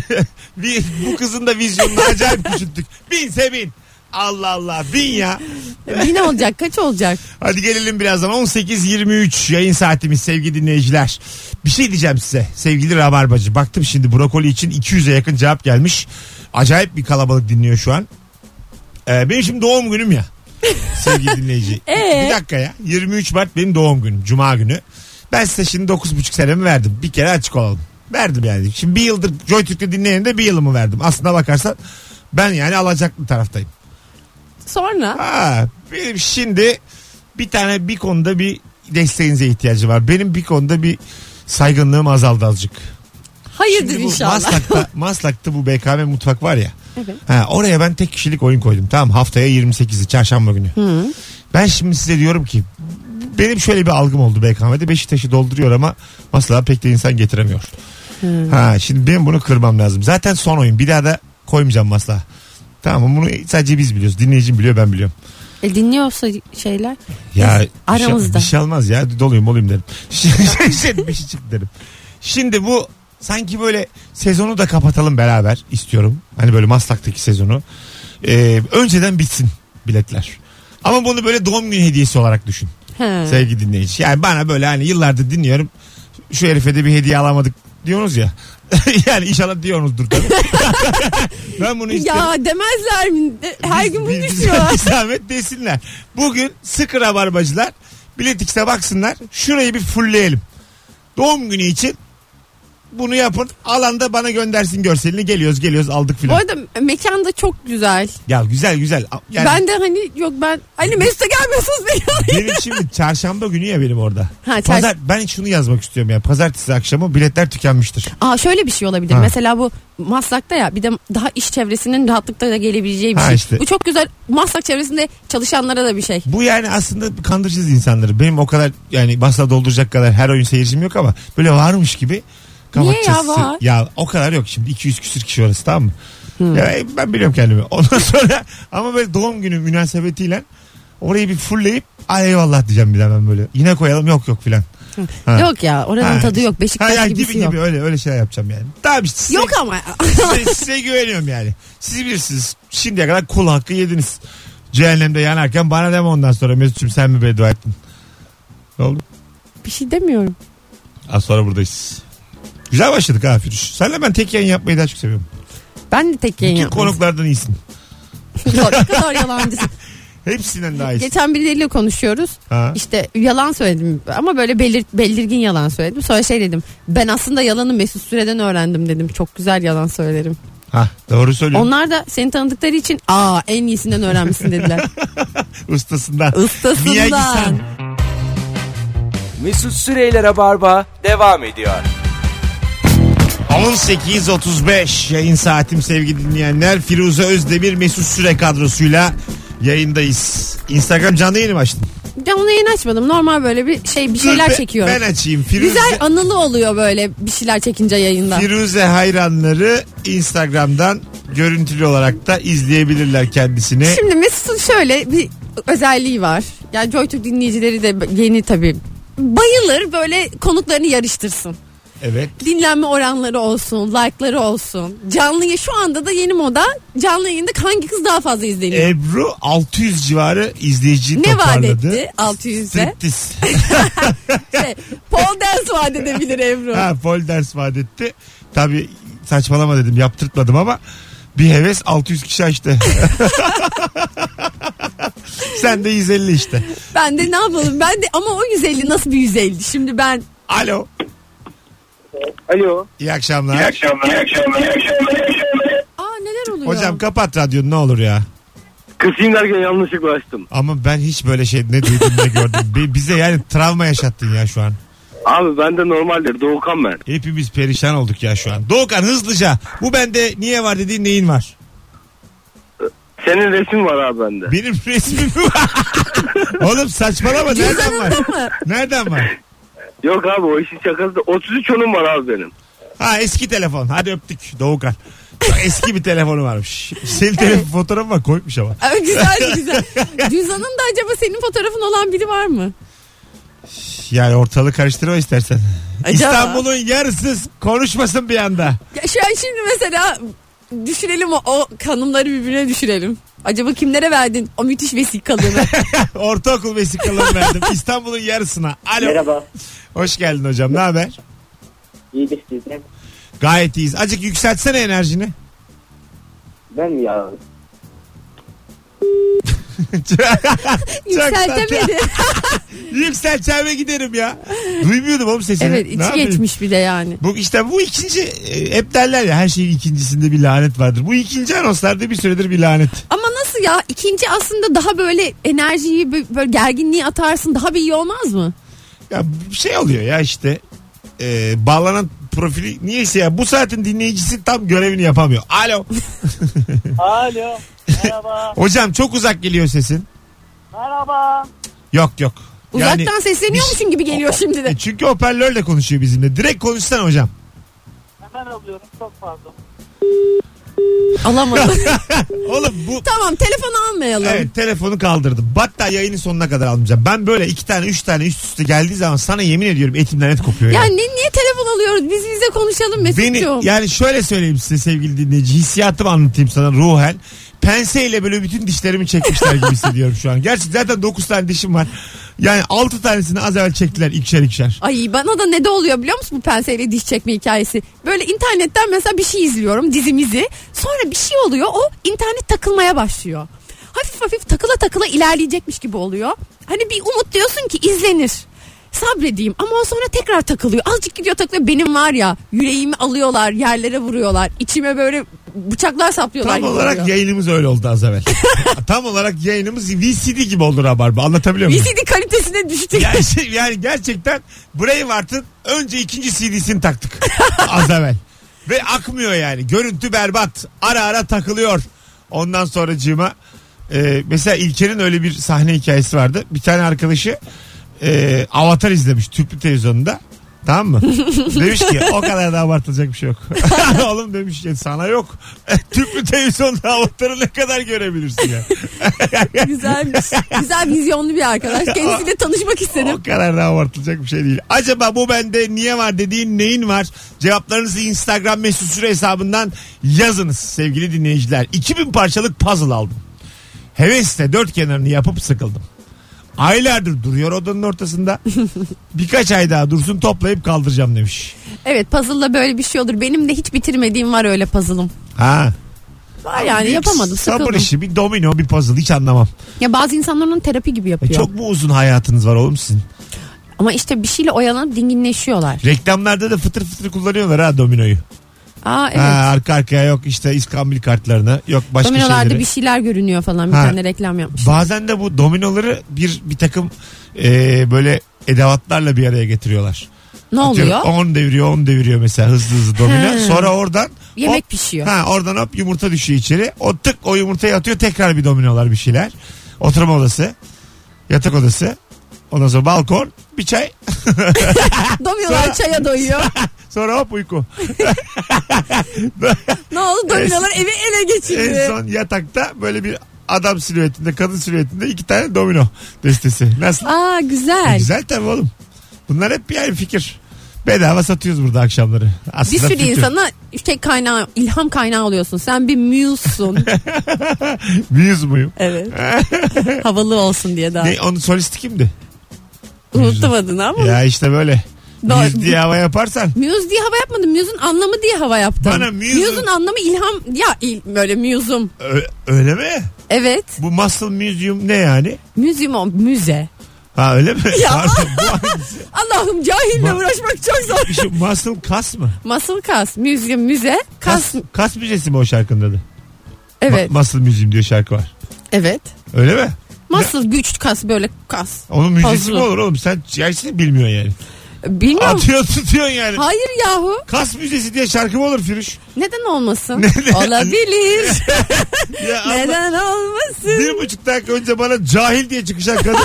*laughs* Bir- bu kızın da vizyonunu acayip küçülttük. Binse bin. Allah Allah bin ya. *laughs* Bin olacak kaç olacak? Hadi gelelim birazdan 18.23 yayın saatimiz sevgili dinleyiciler. Bir şey diyeceğim size sevgili Rabarbacı. Baktım şimdi brokoli için 200'e yakın cevap gelmiş. Acayip bir kalabalık dinliyor şu an. Ee, benim şimdi doğum günüm ya. Sevgili *laughs* dinleyici. Ee? Bir dakika ya. 23 Mart benim doğum günüm. Cuma günü. Ben size şimdi 9,5 senemi verdim. Bir kere açık olalım. Verdim yani. Şimdi bir yıldır Joy Türk'te dinleyen de bir yılımı verdim. Aslına bakarsan ben yani alacaklı taraftayım. Sonra Ha, benim şimdi bir tane bir konuda bir desteğinize ihtiyacı var. Benim bir konuda bir saygınlığım azaldı azıcık. hayırdır Şimdi bu inşallah. Maslak'ta, *laughs* Maslak'ta bu BKM mutfak var ya. Evet. Ha, oraya ben tek kişilik oyun koydum. Tamam haftaya 28'i çarşamba günü. Ben şimdi size diyorum ki benim şöyle bir algım oldu BKM'de. Beşiktaş'ı dolduruyor ama Maslak'a pek de insan getiremiyor. Ha, şimdi benim bunu kırmam lazım. Zaten son oyun. Bir daha da koymayacağım Maslak'a. Tamam bunu sadece biz biliyoruz. Dinleyicim biliyor ben biliyorum. E, dinliyorsa şeyler. Ya Biz bir şey- aramızda. Bir şey olmaz ya doluyum olayım derim. *laughs* Şey, şey, bir şey çıktı derim. Şimdi bu sanki böyle sezonu da kapatalım beraber istiyorum. Hani böyle Maslak'taki sezonu. Ee, önceden bitsin biletler. Ama bunu böyle doğum günü hediyesi olarak düşün He. sevgili dinleyici. Yani bana böyle hani yıllardır dinliyorum. Şu herife de bir hediye alamadık diyorsunuz ya. *laughs* yani inşallah diyorsunuzdur tabii. *laughs* ben bunu isterim. Ya demezler mi? Her gün bunu düşünüyorlar. *laughs* zahmet desinler. Bugün sıkı rabarbacılar biletix'e baksınlar. Şurayı bir fullleyelim. Doğum günü için bunu yapın. Alanda bana göndersin görselini. Geliyoruz geliyoruz aldık Bu filan. arada mekan da çok güzel. Ya güzel güzel. Yani Ben de hani yok ben hani Mesut'a gelmiyorsunuz beni. benim şimdi çarşamba günü ya benim orada. Ha, çarş- Pazar, ben şunu yazmak istiyorum ya. Pazartesi akşamı biletler tükenmiştir. Aa şöyle bir şey olabilir. Ha. Mesela bu Maslak'ta ya bir de daha iş çevresinin rahatlıkla da gelebileceği bir Ha, şey. işte. Bu çok güzel. Maslak çevresinde çalışanlara da bir şey. Bu yani aslında kandırıcıyız insanları. Benim o kadar yani masa dolduracak kadar her oyun seyircim yok ama böyle varmış gibi Niye ya, var? Ya o kadar yok şimdi 200 küsür kişi orası tamam mı? Ya, ben biliyorum kendimi. *laughs* Ondan sonra ama böyle doğum günü münasebetiyle orayı bir fullleyip ay eyvallah diyeceğim bir de ben böyle. Yine koyalım yok yok filan. Ha. Yok ya oranın Ha, tadı yok. Ha, Beşiktaş ya gibisi gibi yok. gibi öyle öyle şeyler yapacağım yani. Tamam işte size, Yok ama. *laughs* size, size güveniyorum yani. Siz bilirsiniz. Şimdiye kadar kul hakkı yediniz. Cehennemde yanarken bana deme ondan sonra Mesut'cum sen mi beddua ettin? Ne oldu? bir şey demiyorum. Az sonra buradayız. Güzel başladık ha Firuş. Senle ben tek yayın yapmayı daha çok seviyorum. Ben de tek yayın Bütün yapmayı. konuklardan iyisin. ne kadar yalancısın. *laughs* Hepsinden daha iyisin. Geçen birileriyle konuşuyoruz. Ha. İşte yalan söyledim ama böyle belir, belirgin yalan söyledim. Sonra şey dedim. Ben aslında yalanı Mesut Süre'den öğrendim dedim. Çok güzel yalan söylerim. ha doğru söylüyorsun. Onlar da seni tanıdıkları için aa en iyisinden öğrenmişsin dediler. *laughs* Ustasından. Ustasından. Miyagi-san. Mesut Süreyler'e barba devam ediyor. 18.35 yayın saatim sevgili dinleyenler. Firuze Özdemir Mesut Süre kadrosuyla yayındayız. Instagram canlı yayını mı açtın? Canlı yayın açmadım. Normal böyle bir şey bir şeyler Dur çekiyorum. Ben açayım. Firuze, Güzel anılı oluyor böyle bir şeyler çekince yayında. Firuze hayranları Instagram'dan görüntülü olarak da izleyebilirler kendisini. Şimdi Mesut'un şöyle bir özelliği var. Yani JoyTürk dinleyicileri de yeni tabii. Bayılır böyle konuklarını yarıştırsın. Evet. Dinlenme oranları olsun, like'ları olsun. Canlı şu anda da yeni moda canlı yayında hangi kız daha fazla izleniyor? Ebru 600 civarı izleyici ne vaat toparladı. etti 600'de? Striptiz. *laughs* Şey, pole dance vaat edebilir Ebru. ha, pol ders vaat etti. Tabi saçmalama dedim yaptırtmadım ama bir heves 600 kişi açtı. *laughs* Sen de 150 işte. Ben de ne yapalım? Ben de ama o 150 nasıl bir 150? Şimdi ben Alo. Alo. İyi akşamlar. akşamlar. İyi akşamlar. İyi akşamlar. aa neler oluyor? Hocam kapat radyonu ne olur ya. Kısayım derken yanlışlıkla açtım. Ama ben hiç böyle şey ne duydum ne gördüm. Bi- Bize yani travma yaşattın ya şu an. Abi ben de normaldir. Doğukan ben. Hepimiz perişan olduk ya şu an. Doğukan hızlıca. Bu bende niye var dediğin neyin var? Senin resim var abi bende. Benim *laughs* resmim var. Oğlum saçmalama nereden var? Cüzdanında mı? Nereden var? Yok abi o işin şakası da 33 onun var abi benim. Ha eski telefon. Hadi öptük Doğukan. Eski bir telefonu varmış. Senin telefon fotoğrafı var koymuş ama. Aa, güzel *laughs* güzel. Cüzdanında acaba senin fotoğrafın olan biri var mı? Yani ortalığı karıştırma istersen. Acaba? İstanbul'un yarısı konuşmasın bir anda. Ya şu an şimdi mesela düşürelim o, o kanunları birbirine düşürelim. Acaba kimlere verdin o müthiş vesikalığını? *laughs* Ortaokul vesikalarını verdim. İstanbul'un yarısına. Alo. Merhaba. Hoş geldin hocam. Ne haber? İyidir sizden. Gayet iyiyiz. Azıcık yükseltsene enerjini. Ben mi ya? Yükseltemedi. *laughs* Yükselteceğime giderim ya. Duymuyordum oğlum sesini. evet içi geçmiş bir de yani. Bu işte bu ikinci e, hep derler ya her şeyin ikincisinde bir lanet vardır. Bu ikinci anonslarda bir süredir bir lanet. Ama nasıl ya ikinci aslında daha böyle enerjiyi bö- böyle gerginliği atarsın daha bir iyi olmaz mı? Ya bir şey oluyor ya işte e, bağlanan profili niyeyse ya bu saatin dinleyicisi tam görevini yapamıyor. Alo. *laughs* Alo. Merhaba. Hocam çok uzak geliyor sesin. Merhaba. Yok yok. Yani- Uzaktan sesleniyormuşsun gibi geliyor şimdi de. E, çünkü hoparlörle konuşuyor bizimle. Direkt konuşsana hocam. Hemen alıyorum. Çok pardon. Alamadım. *laughs* Oğlum bu tamam telefonu almayalım. Evet telefonu kaldırdım. Hatta yayının sonuna kadar almayacağım. Ben böyle iki tane üç tane üst üste geldiği zaman sana yemin ediyorum etimden et kopuyor ya. Ya ne, niye telefon alıyoruz. Biz bize konuşalım Beni Mesut'cum. yani şöyle söyleyeyim size sevgili dinleyici hissiyatımı anlatayım sana ruhen. Penseyle böyle bütün dişlerimi çekmişler gibi hissediyorum şu an. Gerçi zaten 9 tane dişim var. Yani 6 tanesini az evvel çektiler ikişer ikişer. Ay bana da ne de oluyor biliyor musun bu penseyle diş çekme hikayesi. Böyle internetten mesela bir şey izliyorum dizimizi. Sonra bir şey oluyor o internet takılmaya başlıyor. Hafif hafif takıla takıla ilerleyecekmiş gibi oluyor. Hani bir umut diyorsun ki izlenir. Sabredeyim ama o sonra tekrar takılıyor. Azıcık gidiyor takılıyor. Benim var ya yüreğimi alıyorlar yerlere vuruyorlar. İçime böyle bıçaklar saplıyorlar. Tam gibi olarak oluyor. yayınımız öyle oldu az evvel. *laughs* Tam olarak yayınımız VCD gibi oldu Rabarba. Anlatabiliyor muyum? VCD kalitesine düştü. Yani, şey- yani gerçekten Braveheart'ın önce ikinci CD'sini taktık *laughs* az evvel. Ve akmıyor yani. Görüntü berbat. Ara ara takılıyor. Ondan sonra cima mesela İlker'in öyle bir sahne hikayesi vardı. Bir tane arkadaşı e, Avatar izlemiş tüplü televizyonunda. Tamam mı? *laughs* demiş ki o kadar da abartılacak bir şey yok. *laughs* Oğlum demiş ki sana yok. tüplü televizyonda Avatar'ı ne kadar görebilirsin ya. *laughs* Güzelmiş. Güzel vizyonlu bir arkadaş. Kendisiyle tanışmak istedim. O kadar da abartılacak bir şey değil. Acaba bu bende niye var dediğin neyin var? Cevaplarınızı Instagram mesut süre hesabından yazınız sevgili dinleyiciler. 2000 parçalık puzzle aldım. Hevesle dört kenarını yapıp sıkıldım. Aylardır duruyor odanın ortasında. *laughs* Birkaç ay daha dursun toplayıp kaldıracağım demiş. Evet puzzle'la böyle bir şey olur. Benim de hiç bitirmediğim var öyle puzzle'ım. Ha. Var yani Bir yapamadım Sabır sıkıldım. işi bir domino bir puzzle hiç anlamam. Ya bazı insanlar onu terapi gibi E yapıyor. çok mu uzun hayatınız var oğlum sizin? Ama işte bir şeyle oyalanıp dinginleşiyorlar. Reklamlarda da fıtır fıtır kullanıyorlar ha dominoyu. Aa evet. Ha, arka arkaya yok işte iskambil kartlarını yok başka Dominolarda şeyleri. bir şeyler görünüyor falan. Bir Ha. tane reklam yapmış. Bazen de bu dominoları bir bir takım e, böyle edevatlarla bir araya getiriyorlar. ne oluyor? 10 deviriyor 10 deviriyor mesela hızlı hızlı domino. He. Sonra oradan Yemek hop, pişiyor. Ha, oradan hop yumurta düşüyor içeri. O tık o yumurtayı atıyor tekrar bir dominolar bir şeyler. Oturma odası. Yatak odası. Ondan sonra balkon. Bir çay. *laughs* Dominolar Sonra- çaya doyuyor. *laughs* Sonra hop uyku. ne oldu? *laughs* Dominolar evi ele en geçirdi. son yatakta böyle bir adam silüetinde kadın silüetinde iki tane domino destesi. Nasıl? Aa E, güzel. güzel tabii oğlum. Bunlar hep yani fikir. Bedava satıyoruz burada akşamları. Bir Aslında sürü fikir. insana şey kaynağı, ilham kaynağı oluyorsun. Sen bir muse'sun. Muse muyum? evet. Havalı olsun diye daha. Ne, onun solisti kimdi? Unuttum adını ama. Ya işte böyle. Muse diye hava yaparsan. Muse diye hava yapmadım. Muse'un anlamı diye hava yaptım. Bana muse'un- Muse'un anlamı ilham. Ya il, böyle muse'um. Ö- öyle mi? Evet. Bu Muscle Museum ne yani? Museum o müze. Ha öyle mi? Ya. *laughs* Pardon, bu hangisi? *laughs* Allah'ım cahille Ma- uğraşmak çok zor. Şey, muscle kas mı? Muscle kas. Museum müze. Kas. Kas, kas müzesi mi o şarkının adı? Evet. Ma- muscle Museum diye şarkı var. evet. Öyle mi? Muscle güç kas böyle kas. Onun müzesi mi olur oğlum? Sen gerçekten bilmiyorsun yani. Bilmiyorum. Atıyor tutuyorsun yani. Hayır yahu. Kas müzesi diye şarkı mı olur Firuş? Neden olmasın? *laughs* Olabilir. *laughs* Ya *laughs* Allah- Neden olmasın? Bir buçuk dakika önce bana cahil diye çıkışan kadın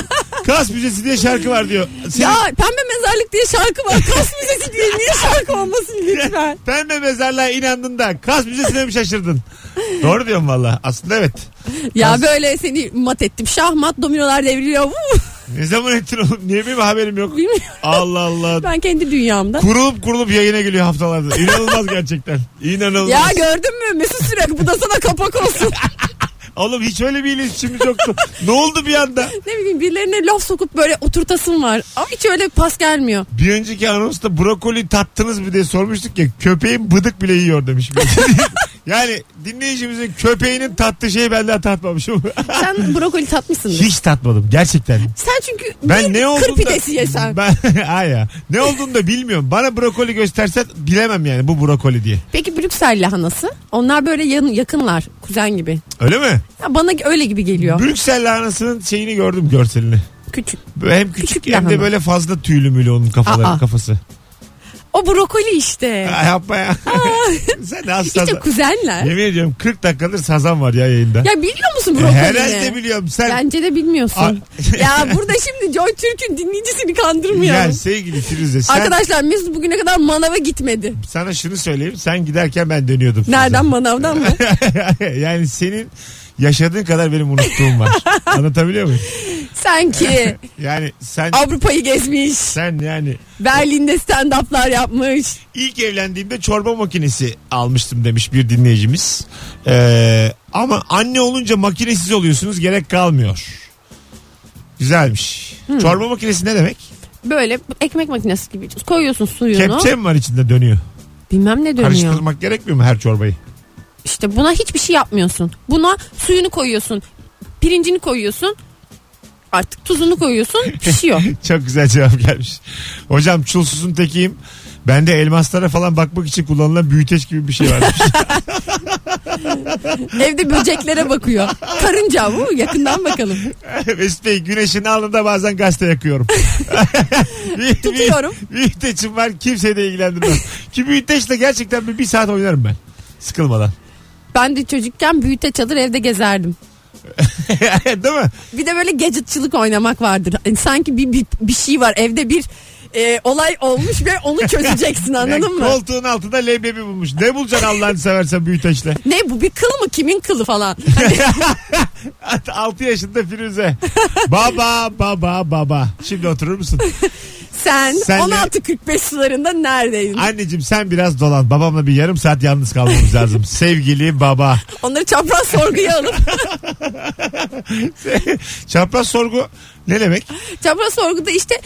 kas müzesi diye şarkı var diyor. Senin Ya pembe mezarlık diye şarkı var. Kas müzesi diye niye şarkı olmasın lütfen? pembe mezarlığa inandın da kas müzesine mi şaşırdın? Doğru diyorum valla. Aslında evet. Ya Kas- böyle seni mat ettim. Şahmat dominolar devriliyor. Ne zaman ettin oğlum? Niye benim haberim yok? Bilmiyorum. Allah Allah. *laughs* Ben kendi dünyamda. Kurulup kurulup yayına geliyor haftalarda. İnanılmaz gerçekten. İnanılmaz. Ya gördün mü Mesut Süre bu da sana kapak olsun. *laughs* Oğlum hiç öyle bir iletişimimiz yoktu. *laughs* ne oldu bir anda? ne bileyim birilerine laf sokup böyle oturtasın var. Ama hiç öyle pas gelmiyor. Bir önceki anonsta brokoli tattınız mı diye sormuştuk ya. Köpeğin bıdık bile yiyor demiş. *laughs* yani dinleyicimizin köpeğinin tattığı şeyi ben daha tatmamışım. *laughs* Sen brokoli tatmışsındır. Hiç tatmadım gerçekten. Sen çünkü Ben ne kır pidesi yesen. Ben ya. Ne olduğunu da bilmiyorum. Bana brokoli göstersen bilemem yani bu brokoli diye. Peki Brüksel lahanası? Onlar böyle yan- yakınlar. Kuzen gibi. Öyle mi? Ya bana öyle gibi geliyor. Brüksel lahanasının şeyini gördüm görselini. Küçük. Hem küçük, Küçük hem de lahana. böyle fazla tüylü mülü onun kafaları, Aa. kafası. O brokoli işte. Ha, yapma ya. *laughs* Sen de az İşte kuzenler. Yemin ediyorum 40 dakikadır sazan var ya yayında. Ya biliyor musun brokolini? Herhalde biliyorum. Sen Bence de bilmiyorsun. Ya *laughs* burada şimdi Joy Türk'ün dinleyicisini kandırmayalım. ya sevgili Firuze sen Arkadaşlar Mesut bugüne kadar manava gitmedi. sana şunu söyleyeyim. Sen giderken ben dönüyordum. Nereden manavdan mı? *laughs* yani senin yaşadığın kadar benim unuttuğum var. *laughs* Anlatabiliyor muyum? Sanki *laughs* Yani sen Avrupa'yı gezmiş. sen yani Berlin'de stand-up'lar yapmış. ilk evlendiğimde çorba makinesi almıştım demiş bir dinleyicimiz. Ee, ama anne olunca makinesiz oluyorsunuz gerek kalmıyor. Güzelmiş. Çorba makinesi ne demek? Böyle ekmek makinesi gibi koyuyorsun suyunu. Kepçe mi var içinde dönüyor? Bilmem ne dönüyor. Karıştırmak gerekmiyor mu her çorbayı? İşte buna hiçbir şey yapmıyorsun. Buna suyunu koyuyorsun. Pirincini koyuyorsun. Artık tuzunu koyuyorsun. *laughs* Pişiyor. Çok güzel cevap gelmiş. Hocam çulsuzun tekiyim. Bende elmaslara falan bakmak için kullanılan büyüteç gibi bir şey varmış. *laughs* *laughs* Evde böceklere bakıyor. Karınca bu yakından bakalım. Mesut Bey güneşin alnında bazen gazete yakıyorum. Tutuyorum. Büyüteçim var kimseyi de ilgilendirmez. Ki büyüteçle gerçekten bir, bir saat oynarım ben. Sıkılmadan. Ben de çocukken büyüteç alır evde gezerdim. *laughs* Değil mi? Bir de böyle gadgetçılık oynamak vardır. Yani sanki bir, bir, bir şey var evde bir e, olay olmuş ve onu çözeceksin *laughs* Yani anladın mı? Koltuğun altında leblebi bulmuş. Ne bulacaksın Allah'ını seversen büyüteçle? Ne bu bir kıl mı kimin kılı falan. *laughs* 6 yaşında Firuze. baba baba baba. Şimdi oturur musun? Sen Senle- 16.45 sularında neredeydin? Anneciğim sen biraz dolan. Babamla bir yarım saat yalnız kalmamız lazım. *laughs* Sevgili baba. Onları çapraz sorguya alıp *laughs* Çapraz sorgu ne demek? çapraz sorguda işte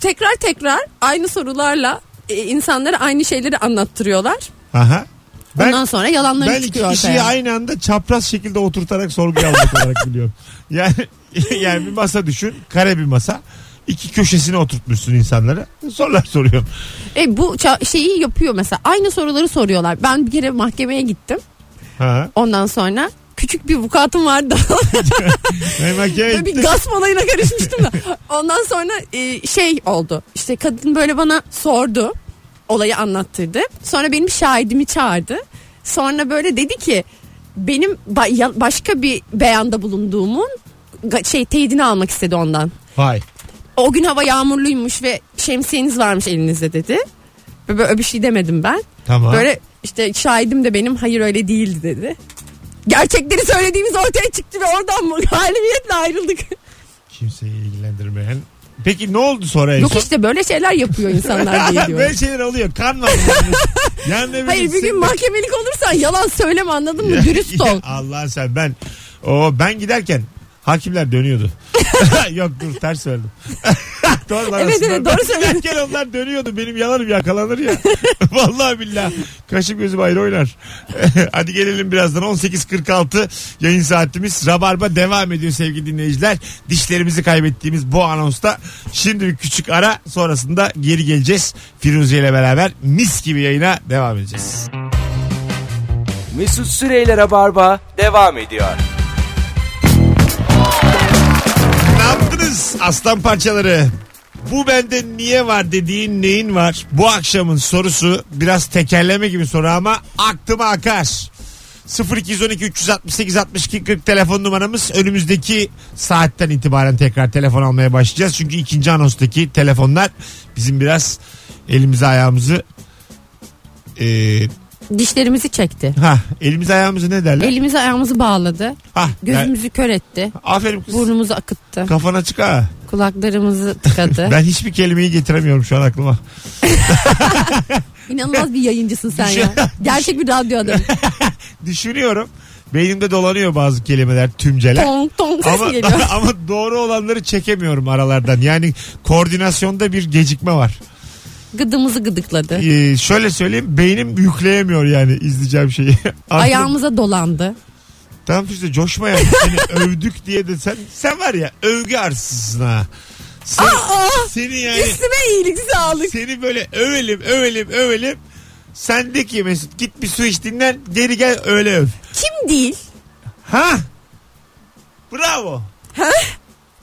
tekrar tekrar aynı sorularla e, insanlara aynı şeyleri anlattırıyorlar. Aha. Ben, Ondan sonra yalanları ben iki çıkıyor kişiyi ortaya. aynı anda çapraz şekilde oturtarak sorguya almak olarak biliyorum. Yani *laughs* yani bir masa düşün. Kare bir masa. İki köşesine oturtmuşsun insanları. Sorular soruyorum. E, bu ça- şeyi yapıyor mesela. Aynı soruları soruyorlar. Ben bir kere mahkemeye gittim. Ha. Ondan sonra küçük bir vukuatım vardı. *laughs* Ben mahkemeye Böyle bir gittim. gasp olayına karışmıştım da. Ondan sonra e, şey oldu. İşte kadın böyle bana sordu. Olayı anlattırdı. Sonra benim şahidimi çağırdı. Sonra böyle dedi ki benim ba- ya- başka bir beyanda bulunduğumun ga- şey teyidini almak istedi ondan. Vay. O gün hava yağmurluymuş ve şemsiyeniz varmış elinizde dedi. Ve böyle bir şey demedim ben. Tamam. Böyle işte şahidim de benim hayır öyle değildi dedi. Gerçekleri söylediğimiz ortaya çıktı ve oradan mı *laughs* galimiyetle ayrıldık. Kimseyi ilgilendirmeyen. Peki ne oldu sonra en Yok son? işte böyle şeyler yapıyor insanlar diye *laughs* diyorum. Böyle şeyler oluyor. Kan var. yani Hayır bir gün mahkemelik olursan yalan söyleme anladın mı? *laughs* Dürüst ol. Allah sen ben o ben giderken hakimler dönüyordu. *laughs* Yok dur ters söyledim. *laughs* doğru lan Evet, aslında. evet, doğru Ben söyledin. giderken onlar dönüyordu. Benim yalanım yakalanır ya. *laughs* Vallahi billah. Kaşım gözüm ayrı oynar. Hadi gelelim birazdan. 18.46 yayın saatimiz. Rabarba devam ediyor sevgili dinleyiciler. Dişlerimizi kaybettiğimiz bu anonsta. Şimdi bir küçük ara sonrasında geri geleceğiz. Firuze ile beraber mis gibi yayına devam edeceğiz. Mesut Süreyler'e barba devam ediyor. Aslan parçaları? Bu bende niye var dediğin neyin var? Bu akşamın sorusu biraz tekerleme gibi soru ama aklıma akar. 0212 368 62 40 telefon numaramız önümüzdeki saatten itibaren tekrar telefon almaya başlayacağız. Çünkü ikinci anonstaki telefonlar bizim biraz elimizi ayağımızı e, Dişlerimizi çekti. ha elimizi ayağımızı ne derler? Elimizi ayağımızı bağladı. ha, Gözümüzü kör etti. aferin kız. Burnumuzu akıttı. Kafana çık ha. Kulaklarımızı tıkadı. *laughs* Ben hiçbir kelimeyi getiremiyorum şu an aklıma. *laughs* İnanılmaz bir yayıncısın sen ya. *laughs* Gerçek bir radyo adamı. Düşünüyorum. Beynimde dolanıyor bazı kelimeler, tümceler. Tong tong ses ama, geliyor. ama doğru olanları çekemiyorum aralardan. Yani koordinasyonda bir gecikme var. Gıdımızı gıdıkladı. Ee, şöyle söyleyeyim beynim yükleyemiyor yani izleyeceğim şeyi. *laughs* Mı? Ayağımıza dolandı. Tamam işte coşma yani. Seni *laughs* övdük diye de sen, sen var ya övgü arsızsın ha. Sen, Aa! seni yani Üstüme iyilik sağlık. seni böyle övelim övelim övelim. Sendeki Mesut git bir su iç dinlen geri gel öyle öv. Kim değil? Ha? Bravo.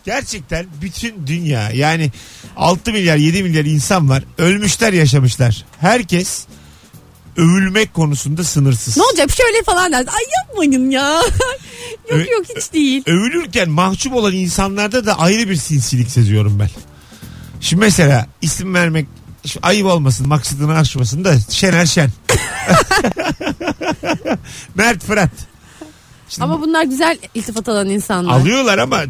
Gerçekten bütün dünya yani 6 milyar 7 milyar insan var. Ölmüşler yaşamışlar. Herkes övülmek konusunda sınırsız. Ne olacak şöyle falan dersin. Ay yapmayın ya. *laughs* yok Ö- yok hiç değil. Övülürken mahcup olan insanlarda da ayrı bir sinsilik seziyorum ben. Şimdi mesela isim vermek şu ayıp olmasın maksadını aşmasın da Şener Şen. *laughs* *laughs* Mert Fırat. Şimdi Ama bunlar güzel iltifat alan insanlar. alıyorlar ama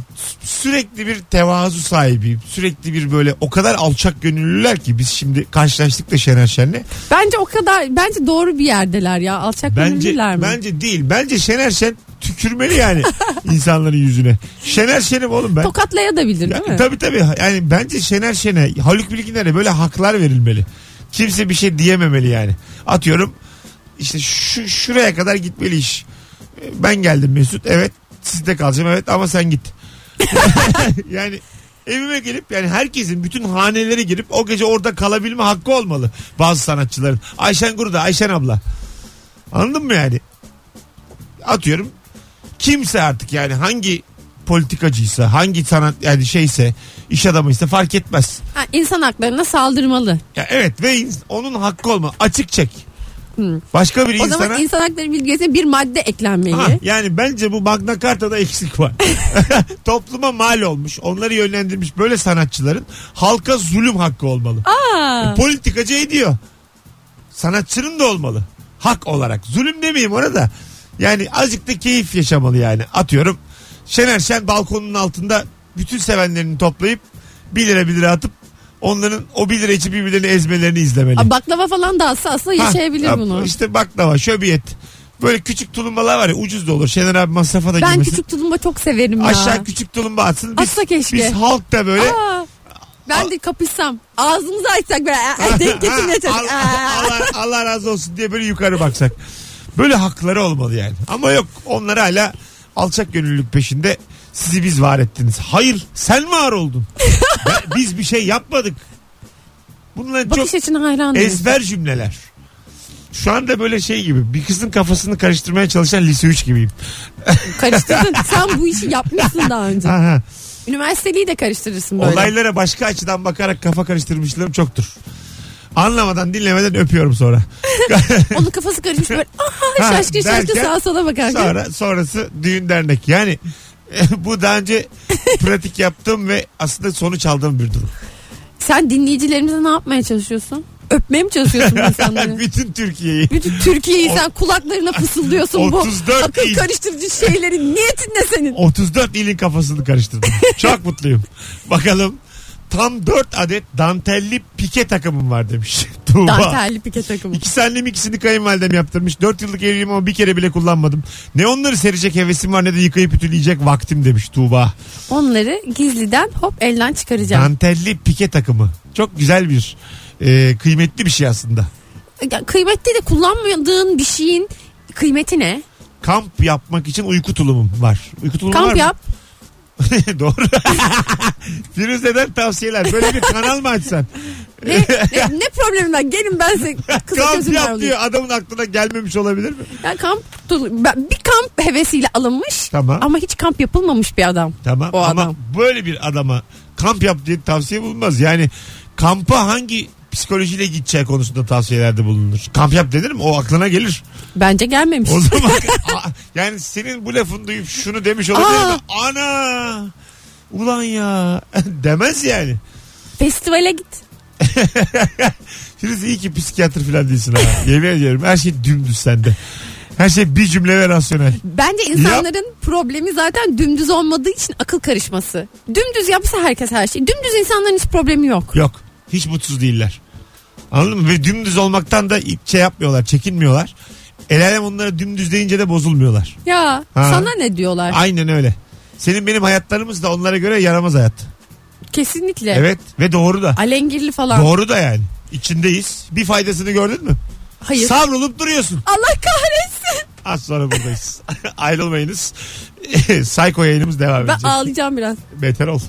sürekli bir tevazu sahibi. Sürekli bir böyle o kadar alçak gönüllüler ki biz şimdi karşılaştık da Şener Şen'le. Bence o kadar bence doğru bir yerdeler ya. Alçak Bence gönüllüler mi? bence değil. Bence Şener Şen tükürmeli yani *laughs* insanların yüzüne. Şener Şen'im oğlum ben. Tokatlayabilir Ya, değil mi? tabii tabii. Yani bence Şener Şen'e, Haluk Bilginer'e böyle haklar verilmeli. Kimse bir şey diyememeli yani. Atıyorum işte şu, şuraya kadar gitmeli iş. Ben geldim Mesut. Evet sizde kalacağım. Evet ama sen git. *laughs* yani evime gelip yani herkesin bütün haneleri girip o gece orada kalabilme hakkı olmalı. Bazı sanatçıların. Ayşen Guru'da Ayşen abla. Anladın mı yani? Atıyorum kimse artık yani hangi politikacıysa hangi sanat yani şeyse iş adamıysa fark etmez. Ha, insan haklarına saldırmalı. Ya evet ve onun hakkı olma açık çek. Başka bir O insana zaman insan hakları bilgisine bir madde eklenmeli. Ha, yani bence bu Magna Carta'da eksik var. *laughs* Topluma mal olmuş, onları yönlendirmiş böyle sanatçıların halka zulüm hakkı olmalı. Aa, E, politikacı ediyor. Sanatçının da olmalı. Hak olarak. Zulüm demeyeyim ona da. Yani azıcık da keyif yaşamalı yani. Atıyorum Şener Şen balkonun altında bütün sevenlerini toplayıp 1 lira 1 lira atıp onların o 1 lira için birbirlerini ezmelerini izlemeli. Aa, baklava falan dağıtsa aslında Ha, yaşayabilir ya, bunu. İşte baklava, şöbiyet. Böyle küçük tulumbalar var ya ucuz da olur. Şener abi masrafa da Ben girmesin. küçük tulumba çok severim ya. Aşağı küçük tulumba atsın. Biz, Atsa keşke. biz halk da böyle Aa, ben de kapışsam. Ağzımızı açsak böyle aa, *laughs* denk getirmeye Allah, çalışsak. Aa. Allah, Allah razı olsun diye böyle yukarı baksak. Böyle hakları olmalı yani. Ama yok onlar hala alçak gönüllülük peşinde sizi biz var ettiniz. Hayır sen var oldun. *laughs* Ben- biz bir şey yapmadık. Bunlar çok Bakış açına hayranım. ezber cümleler. Şu anda böyle şey gibi bir kızın kafasını karıştırmaya çalışan lise 3 gibiyim. *laughs* Karıştırdın. Sen bu işi yapmışsın daha önce. Aha. Üniversiteliği de karıştırırsın böyle. Olaylara başka açıdan bakarak kafa karıştırmışlığım çoktur. Anlamadan dinlemeden öpüyorum sonra. *laughs* Onun kafası karışmış böyle. Aha Ha, şaşkın şaşkın derken sağa sola bakarken. Sonra sonrası düğün dernek. Yani *laughs* bu daha önce pratik yaptığım ve aslında sonuç aldığım bir durum. Sen dinleyicilerimize ne yapmaya çalışıyorsun? Öpmeye mi çalışıyorsun *laughs* insanları? Bütün Türkiye'yi. Bütün Türkiye'yi sen kulaklarına fısıldıyorsun bu 34 akıl il. karıştırıcı şeylerin niyetin ne senin? 34 ilin kafasını karıştırdım. Çok mutluyum. Bakalım tam 4 adet dantelli pike takımım var demiş. Tuğba. Dantelli pike takımı. İkisi annem ikisini kayınvalidem yaptırmış. 4 yıllık evliyim ama bir kere bile kullanmadım. Ne onları serecek hevesim var ne de yıkayıp ütüleyecek vaktim demiş Tuğba. Onları gizliden hop elden çıkaracağım. Dantelli pike takımı. Çok güzel bir e, kıymetli bir şey aslında. Ya, kıymetli de kullanmadığın bir şeyin kıymeti ne? Kamp yapmak için uyku tulumum var. Uyku tulumu var Kamp mı? yap. *laughs* Doğru. *laughs* Firuze'den tavsiyeler. Böyle bir kanal mı açsan? Ne, ne, ne problemin var? Gelin ben size *laughs* kısa kamp yap diyor. Adamın aklına gelmemiş olabilir mi? Yani kamp ben- bir kamp hevesiyle alınmış Tamam. ama hiç kamp yapılmamış bir adam. Tamam O ama adam. böyle bir adama kamp yap diye tavsiye bulunmaz. Yani kampa hangi psikolojiyle gideceği konusunda tavsiyelerde bulunur. Kamp yap denir mi? O aklına gelir. Bence gelmemiş. O zaman *laughs* A- yani senin bu lafını duyup şunu demiş olabilir mi? Ana ulan ya *laughs* demez yani. Festivale git. *laughs* Firuze iyi ki psikiyatr falan değilsin ha. Yemin ediyorum her şey dümdüz sende. Her şey bir cümle ve rasyonel. Bence insanların problemi zaten dümdüz olmadığı için akıl karışması. Dümdüz yapsa herkes her şey. Dümdüz insanların hiç problemi yok. Yok. Hiç mutsuz değiller. Anladın mı? Ve dümdüz olmaktan da şey yapmıyorlar, çekinmiyorlar. El alem onlara dümdüz deyince de bozulmuyorlar. Ya Ha. sana ne diyorlar? Aynen öyle. Senin benim hayatlarımız da onlara göre yaramaz hayat. Kesinlikle. Evet ve doğru da. Alengirli falan. Doğru da yani. İçindeyiz. Bir faydasını gördün mü? Hayır. Savrulup duruyorsun. Allah kahretsin. Az sonra buradayız. *laughs* Ayrılmayınız. *laughs* Psycho yayınımız devam Ben edecek. ağlayacağım biraz. Beter ol.